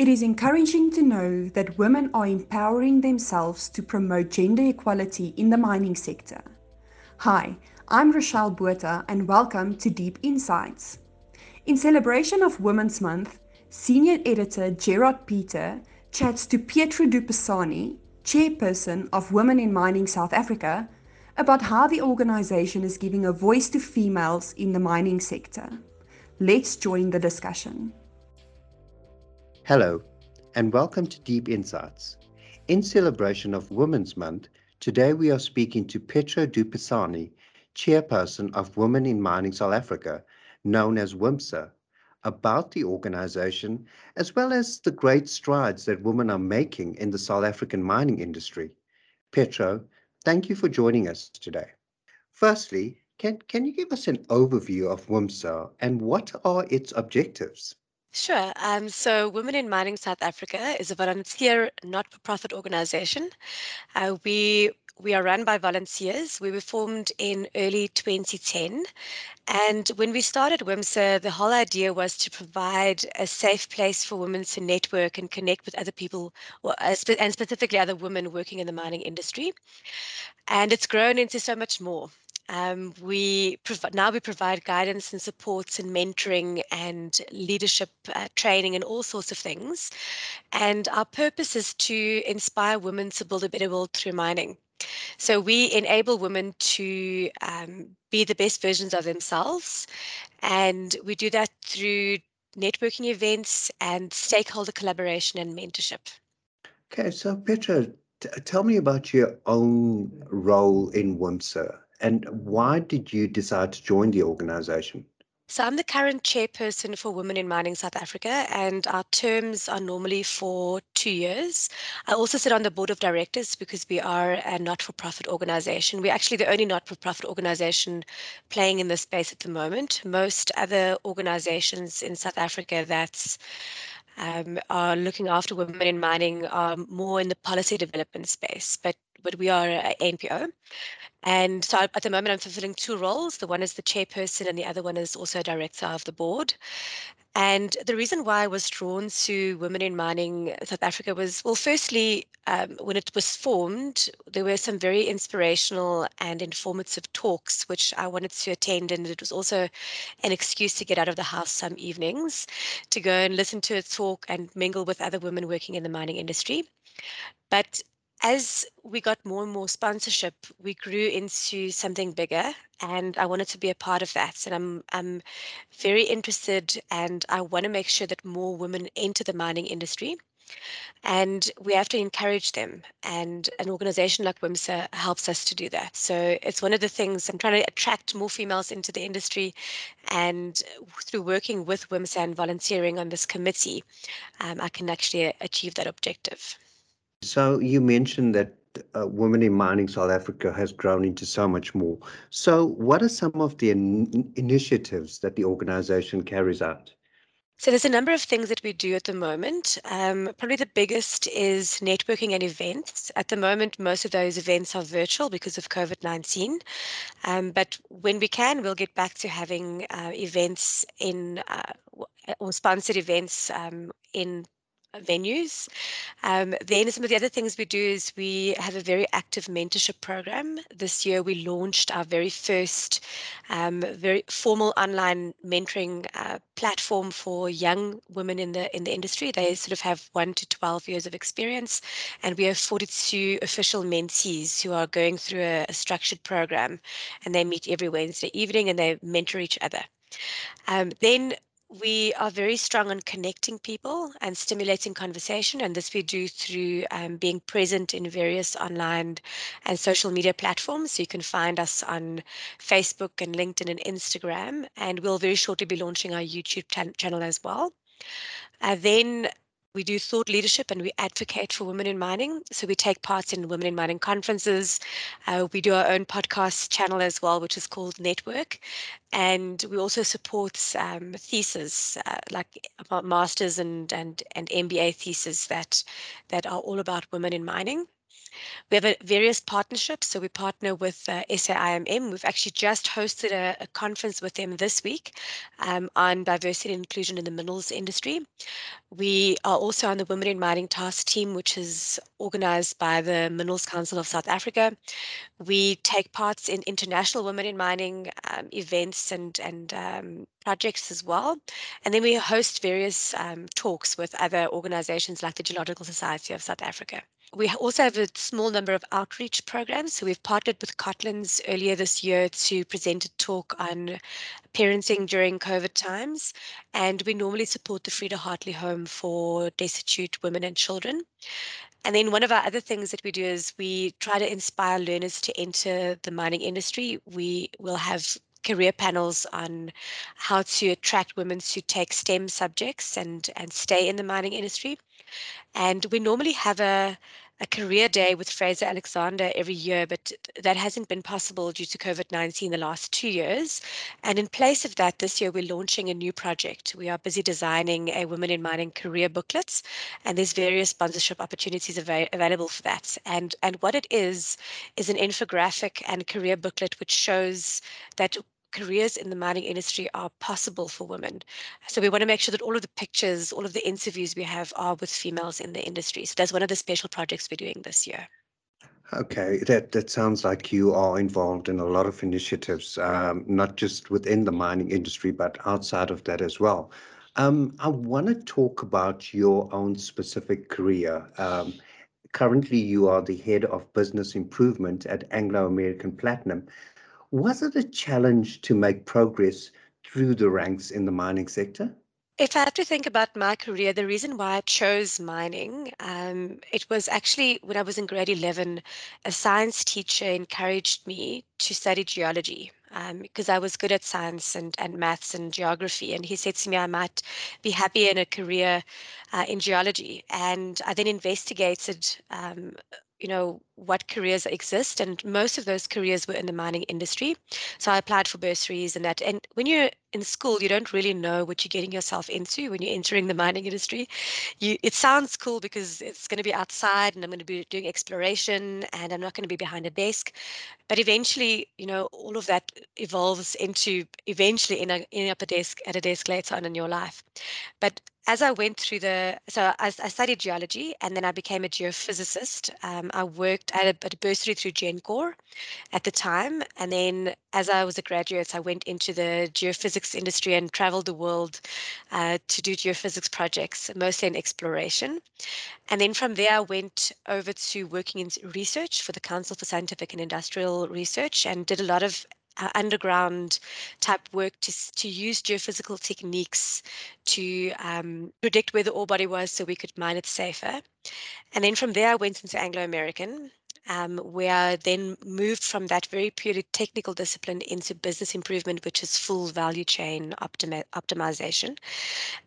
It is encouraging to know that women are empowering themselves to promote gender equality in the mining sector. Hi, I'm Rochelle Botha and welcome to Deep Insights. In celebration of Women's Month, Senior Editor Gerard Peter chats to Petro Dupasani, chairperson of Women in Mining South Africa, about how the organization is giving a voice to females in the mining sector. Let's join the discussion. Hello, and welcome to Deep Insights. In celebration of Women's Month, today we are speaking to Petro Dupasani, chairperson of Women in Mining South Africa, known as WIMSA, about the organization as well as the great strides that women are making in the South African mining industry. Petro, thank you for joining us today. Firstly, can, can you give us an overview of WIMSA and what are its objectives? Sure. Um, so, Women in Mining South Africa is a volunteer not-for-profit organization. Uh, we we are run by volunteers. We were formed in early 2010. And when we started WIMSA, the whole idea was to provide a safe place for women to network and connect with other people, uh, and specifically other women working in the mining industry. And it's grown into so much more. Um, we prov- now we provide guidance and supports and mentoring and leadership uh, training and all sorts of things. And our purpose is to inspire women to build a better world through mining. So we enable women to um, be the best versions of themselves, and we do that through networking events and stakeholder collaboration and mentorship. Okay, so Petra, t- tell me about your own role in WIMSA and why did you decide to join the organization? So I'm the current chairperson for Women in Mining South Africa, and our terms are normally for two years. I also sit on the board of directors because we are a not-for-profit organization. We're actually the only not-for-profit organization playing in this space at the moment. Most other organizations in South Africa that's um, are looking after women in mining are more in the policy development space, but but we are an NPO. And so at the moment, I'm fulfilling two roles. The one is the chairperson, and the other one is also director of the board. And the reason why I was drawn to Women in Mining South Africa was well, firstly, um, when it was formed, there were some very inspirational and informative talks which I wanted to attend. And it was also an excuse to get out of the house some evenings to go and listen to a talk and mingle with other women working in the mining industry. But as we got more and more sponsorship, we grew into something bigger, and I wanted to be a part of that. And I'm I'm very interested, and I want to make sure that more women enter the mining industry. And we have to encourage them. And an organization like WIMSA helps us to do that. So it's one of the things I'm trying to attract more females into the industry. And through working with WIMSA and volunteering on this committee, um, I can actually achieve that objective. So you mentioned that uh, Women in Mining South Africa has grown into so much more. So what are some of the in initiatives that the organization carries out? So there's a number of things that we do at the moment. Um, probably the biggest is networking and events. At the moment, most of those events are virtual because of COVID-19. Um, but when we can, we'll get back to having uh, events in uh, or sponsored events um, in venues. Um, then some of the other things we do is we have a very active mentorship program. This year we launched our very first um, very formal online mentoring uh, platform for young women in the in the industry. They sort of have one to 12 years of experience and we have 42 official mentees who are going through a, a structured program and they meet every Wednesday evening and they mentor each other. Um, then we are very strong on connecting people and stimulating conversation, and this we do through um, being present in various online and social media platforms. So you can find us on Facebook and LinkedIn and Instagram, and we'll very shortly be launching our YouTube channel as well. Uh, then we do thought leadership and we advocate for women in mining. So we take part in women in mining conferences. Uh, we do our own podcast channel as well, which is called Network. And we also support um, theses uh, like masters and, and, and MBA theses that, that are all about women in mining. We have a, various partnerships. So we partner with uh, SAIMM. We've actually just hosted a, a conference with them this week um, on diversity and inclusion in the minerals industry. We are also on the Women in Mining Task Team, which is organized by the Minerals Council of South Africa. We take parts in international Women in Mining um, events and, and um, projects as well. And then we host various um, talks with other organizations like the Geological Society of South Africa. We also have a small number of outreach programs. So we've partnered with Cotlands earlier this year to present a talk on parenting during COVID times. And we normally support the Frida Hartley Home for destitute women and children. And then one of our other things that we do is we try to inspire learners to enter the mining industry. We will have career panels on how to attract women to take STEM subjects and, and stay in the mining industry. And we normally have a, a career day with Fraser Alexander every year, but that hasn't been possible due to COVID 19 the last two years. And in place of that, this year we're launching a new project. We are busy designing a Women in Mining career booklet, and there's various sponsorship opportunities av- available for that. And, and what it is, is an infographic and career booklet which shows that careers in the mining industry are possible for women. So we want to make sure that all of the pictures, all of the interviews we have are with females in the industry. So that's one of the special projects we're doing this year. Okay, that that sounds like you are involved in a lot of initiatives, um, not just within the mining industry, but outside of that as well. Um, I want to talk about your own specific career. Um, currently, you are the head of business improvement at Anglo American Platinum. Was it a challenge to make progress through the ranks in the mining sector? If I have to think about my career, the reason why I chose mining, um, it was actually when I was in grade 11, a science teacher encouraged me to study geology um, because I was good at science and, and maths and geography. And he said to me, I might be happy in a career uh, in geology. And I then investigated um, you know what careers exist and most of those careers were in the mining industry. So i applied for bursaries and that and when you're in school you don't really know what you're getting yourself into when you're entering the mining industry. You it sounds cool because it's going to be outside and i'm going to be doing exploration and i'm not going to be behind a desk but eventually you know all of that evolves into eventually in a, up a desk at a desk later on in your life. But as I went through the, so I, I, studied geology and then I became a geophysicist. Um, I worked at a, a bursary through Gencor at the time. And then as I was a graduate, I went into the geophysics industry and traveled the world uh, to do geophysics projects, mostly in exploration. And then from there, I went over to working in research for the Council for Scientific and Industrial Research and did a lot of uh, underground type work to, to use geophysical techniques to um, predict where the ore body was so we could mine it safer. And then from there, I went into Anglo American, um, I then moved from that very purely technical discipline into business improvement, which is full value chain optimi- optimization.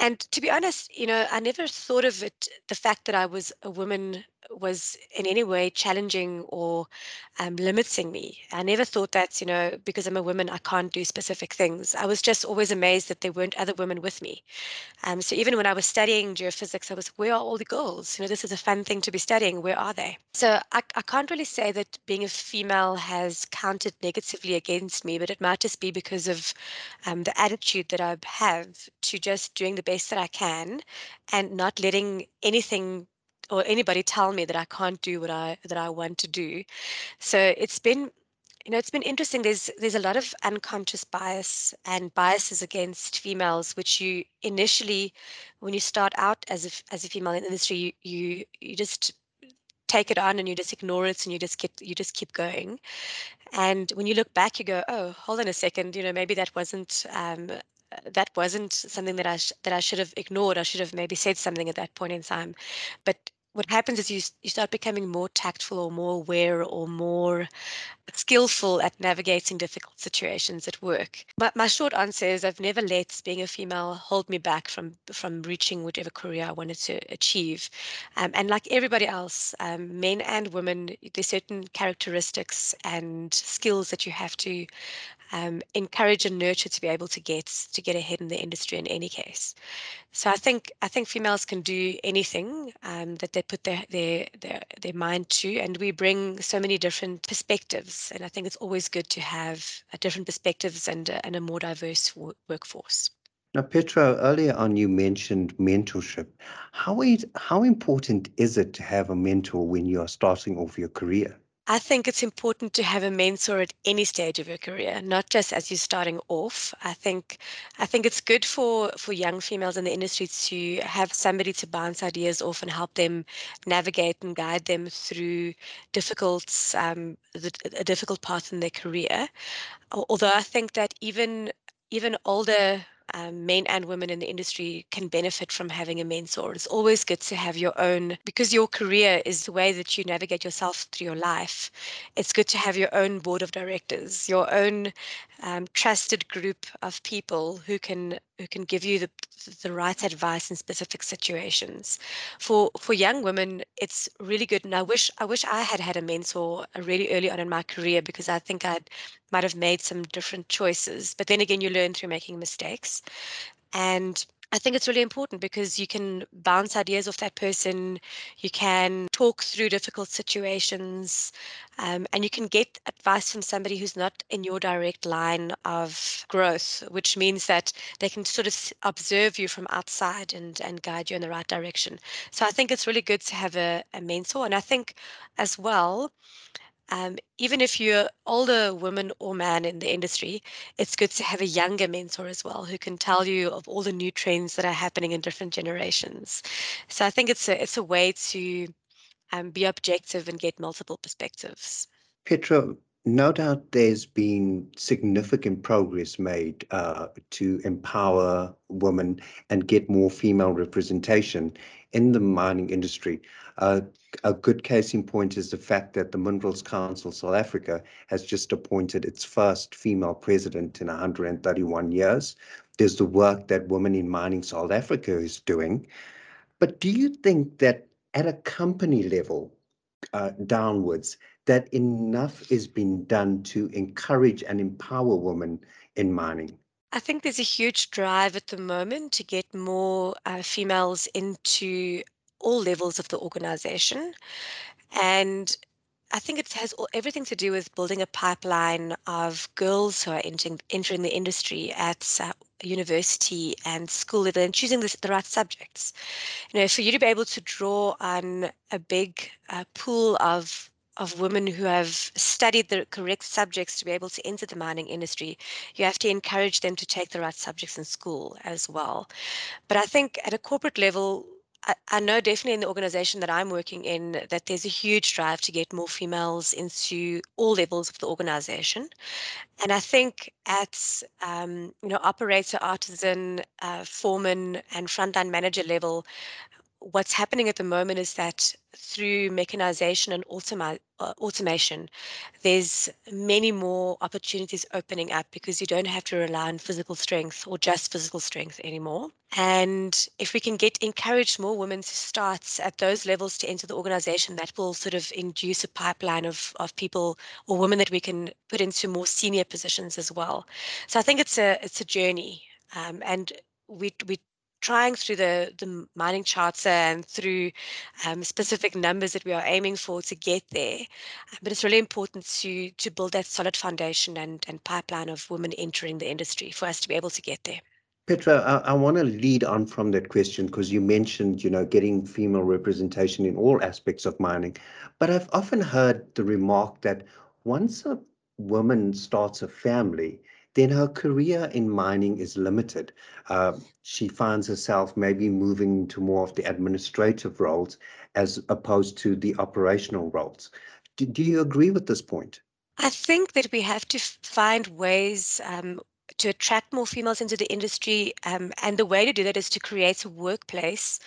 And to be honest, you know, I never thought of it, the fact that I was a woman was in any way challenging or um, limiting me. I never thought that, you know, because I'm a woman, I can't do specific things. I was just always amazed that there weren't other women with me. Um, so even when I was studying geophysics, I was, where are all the girls? You know, this is a fun thing to be studying. Where are they? So I, I can't really say that being a female has counted negatively against me, but it might just be because of um, the attitude that I have to just doing the best that I can and not letting anything or anybody tell me that I can't do what I that I want to do. So it's been you know it's been interesting there's there's a lot of unconscious bias and biases against females which you initially when you start out as a as a female in the industry you you, you just take it on and you just ignore it and you just get you just keep going and when you look back you go oh hold on a second you know maybe that wasn't um, that wasn't something that I sh- that I should have ignored. I should have maybe said something at that point in time. But what happens is you you start becoming more tactful or more aware or more skillful at navigating difficult situations at work. But my short answer is I've never let being a female hold me back from from reaching whatever career I wanted to achieve. Um, and like everybody else, um, men and women, there's certain characteristics and skills that you have to um, encourage and nurture to be able to get to get ahead in the industry in any case. So I think I think females can do anything um, that they put their, their their their mind to, and we bring so many different perspectives. And I think it's always good to have different perspectives and and a more diverse workforce. Now, Petra, earlier on you mentioned mentorship. How is how important is it to have a mentor when you are starting off your career? I think it's important to have a mentor at any stage of your career, not just as you're starting off. I think I think it's good for for young females in the industry to have somebody to bounce ideas off and help them navigate and guide them through difficult um, the, a difficult path in their career. Although I think that even even older um, men and women in the industry can benefit from having a mentor. It's always good to have your own, because your career is the way that you navigate yourself through your life. It's good to have your own board of directors, your own um, trusted group of people who can who can give you the the right advice in specific situations. For for young women, it's really good, and I wish I wish I had had a mentor uh, really early on in my career because I think I might have made some different choices. But then again, you learn through making mistakes, and I think it's really important because you can bounce ideas off that person, you can talk through difficult situations, um, and you can get advice from somebody who's not in your direct line of growth, which means that they can sort of observe you from outside and, and guide you in the right direction. So I think it's really good to have a, a mentor. And I think as well, um, even if you're older woman or man in the industry, it's good to have a younger mentor as well who can tell you of all the new trends that are happening in different generations. So I think it's a it's a way to um, be objective and get multiple perspectives. Petra, no doubt there's been significant progress made uh, to empower women and get more female representation in the mining industry. A good case in point is the fact that the Minerals Council South Africa has just appointed its first female president in 131 years. There's the work that Women in Mining South Africa is doing. But do you think that at a company level, uh, downwards, that enough is being done to encourage and empower women in mining? I think there's a huge drive at the moment to get more uh, females into all levels of the organization. And I think it has everything to do with building a pipeline of girls who are entering, entering the industry at uh, university and school level and choosing the, the right subjects. You know, for you to be able to draw on a big uh, pool of of women who have studied the correct subjects to be able to enter the mining industry, you have to encourage them to take the right subjects in school as well. But I think at a corporate level, I, know definitely in the organization that I'm working in that there's a huge drive to get more females into all levels of the organization. And I think at um, you know operator, artisan, uh, foreman, and frontline manager level, what's happening at the moment is that through mechanization and automa- uh, automation, there's many more opportunities opening up because you don't have to rely on physical strength or just physical strength anymore. And if we can get encourage more women to start at those levels to enter the organization, that will sort of induce a pipeline of, of people or women that we can put into more senior positions as well. So I think it's a it's a journey. Um, and we we trying through the, the mining charter and through um, specific numbers that we are aiming for to get there. But it's really important to to build that solid foundation and, and pipeline of women entering the industry for us to be able to get there. Petra, I, I want to lead on from that question because you mentioned, you know, getting female representation in all aspects of mining. But I've often heard the remark that once a woman starts a family, then her career in mining is limited. Uh, she finds herself maybe moving to more of the administrative roles as opposed to the operational roles. Do, do you agree with this point? I think that we have to find ways um, to attract more females into the industry. Um, and the way to do that is to create a workplace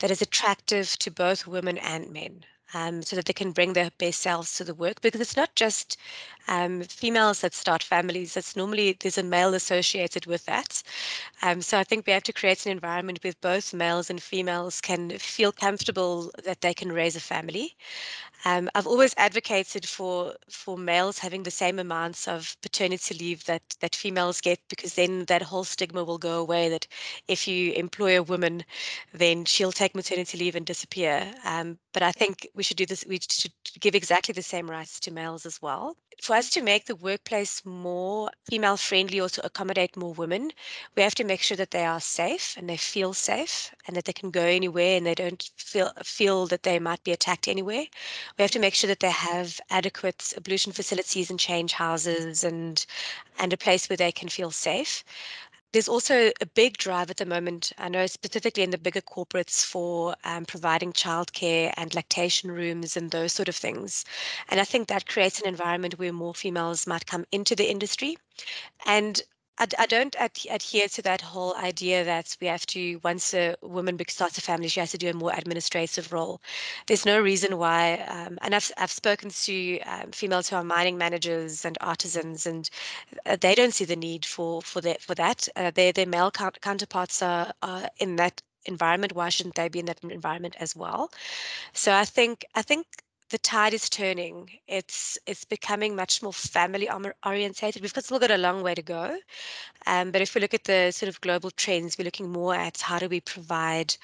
that is attractive to both women and men. Um, so that they can bring their best selves to the work because it's not just um, females that start families. It's normally there's a male associated with that. Um, so I think we have to create an environment where both males and females can feel comfortable that they can raise a family. Um, I've always advocated for for males having the same amounts of paternity leave that that females get because then that whole stigma will go away. That if you employ a woman, then she'll take maternity leave and disappear. Um, but I think we should do this. We should give exactly the same rights to males as well. For us to make the workplace more female friendly or to accommodate more women, we have to make sure that they are safe and they feel safe and that they can go anywhere and they don't feel feel that they might be attacked anywhere. We have to make sure that they have adequate ablution facilities and change houses and and a place where they can feel safe. There's also a big drive at the moment, I know specifically in the bigger corporates for um, providing childcare and lactation rooms and those sort of things. And I think that creates an environment where more females might come into the industry. And I, I don't ad- adhere to that whole idea that we have to, once a woman starts a family, she has to do a more administrative role. There's no reason why, um, and I've, I've spoken to um, females who are mining managers and artisans, and uh, they don't see the need for for that. For that, uh, their their male counterparts are, are in that environment. Why shouldn't they be in that environment as well? So I think I think the tide is turning. It's it's becoming much more family orientated. We've still got a long way to go, um, but if we look at the sort of global trends, we're looking more at how do we provide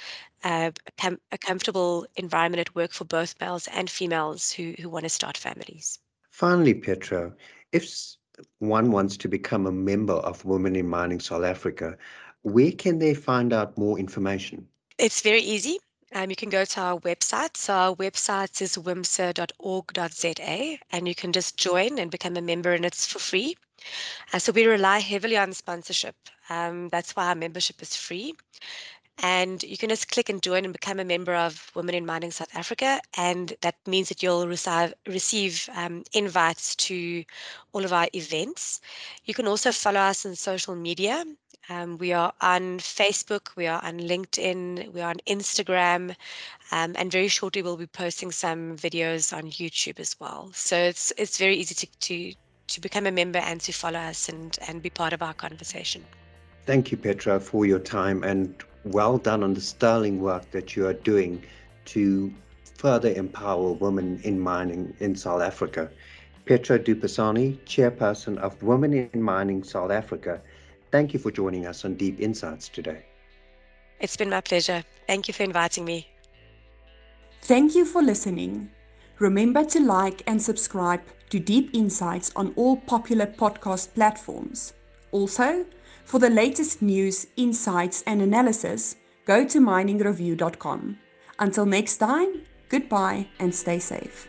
uh, a, com- a comfortable environment at work for both males and females who who want to start families. Finally, Petra, if one wants to become a member of Women in Mining South Africa, where can they find out more information? It's very easy. Um, you can go to our website. So our website is wimsa.org.za and you can just join and become a member and it's for free. Uh, so we rely heavily on sponsorship. Um, that's why our membership is free. And you can just click and join and become a member of Women in Mining South Africa. And that means that you'll receive, receive um, invites to all of our events. You can also follow us on social media. Um, we are on Facebook, we are on LinkedIn, we are on Instagram, um, and very shortly we'll be posting some videos on YouTube as well. So it's it's very easy to to, to become a member and to follow us and, and be part of our conversation. Thank you, Petra, for your time and well done on the sterling work that you are doing to further empower women in mining in South Africa. Petra du Pisanie, Chairperson of Women in Mining South Africa, thank you for joining us on Deep Insights today. It's been my pleasure. Thank you for inviting me. Thank you for listening. Remember to like and subscribe to Deep Insights on all popular podcast platforms. Also, for the latest news, insights, and analysis, go to miningreview.com. Until next time, goodbye and stay safe.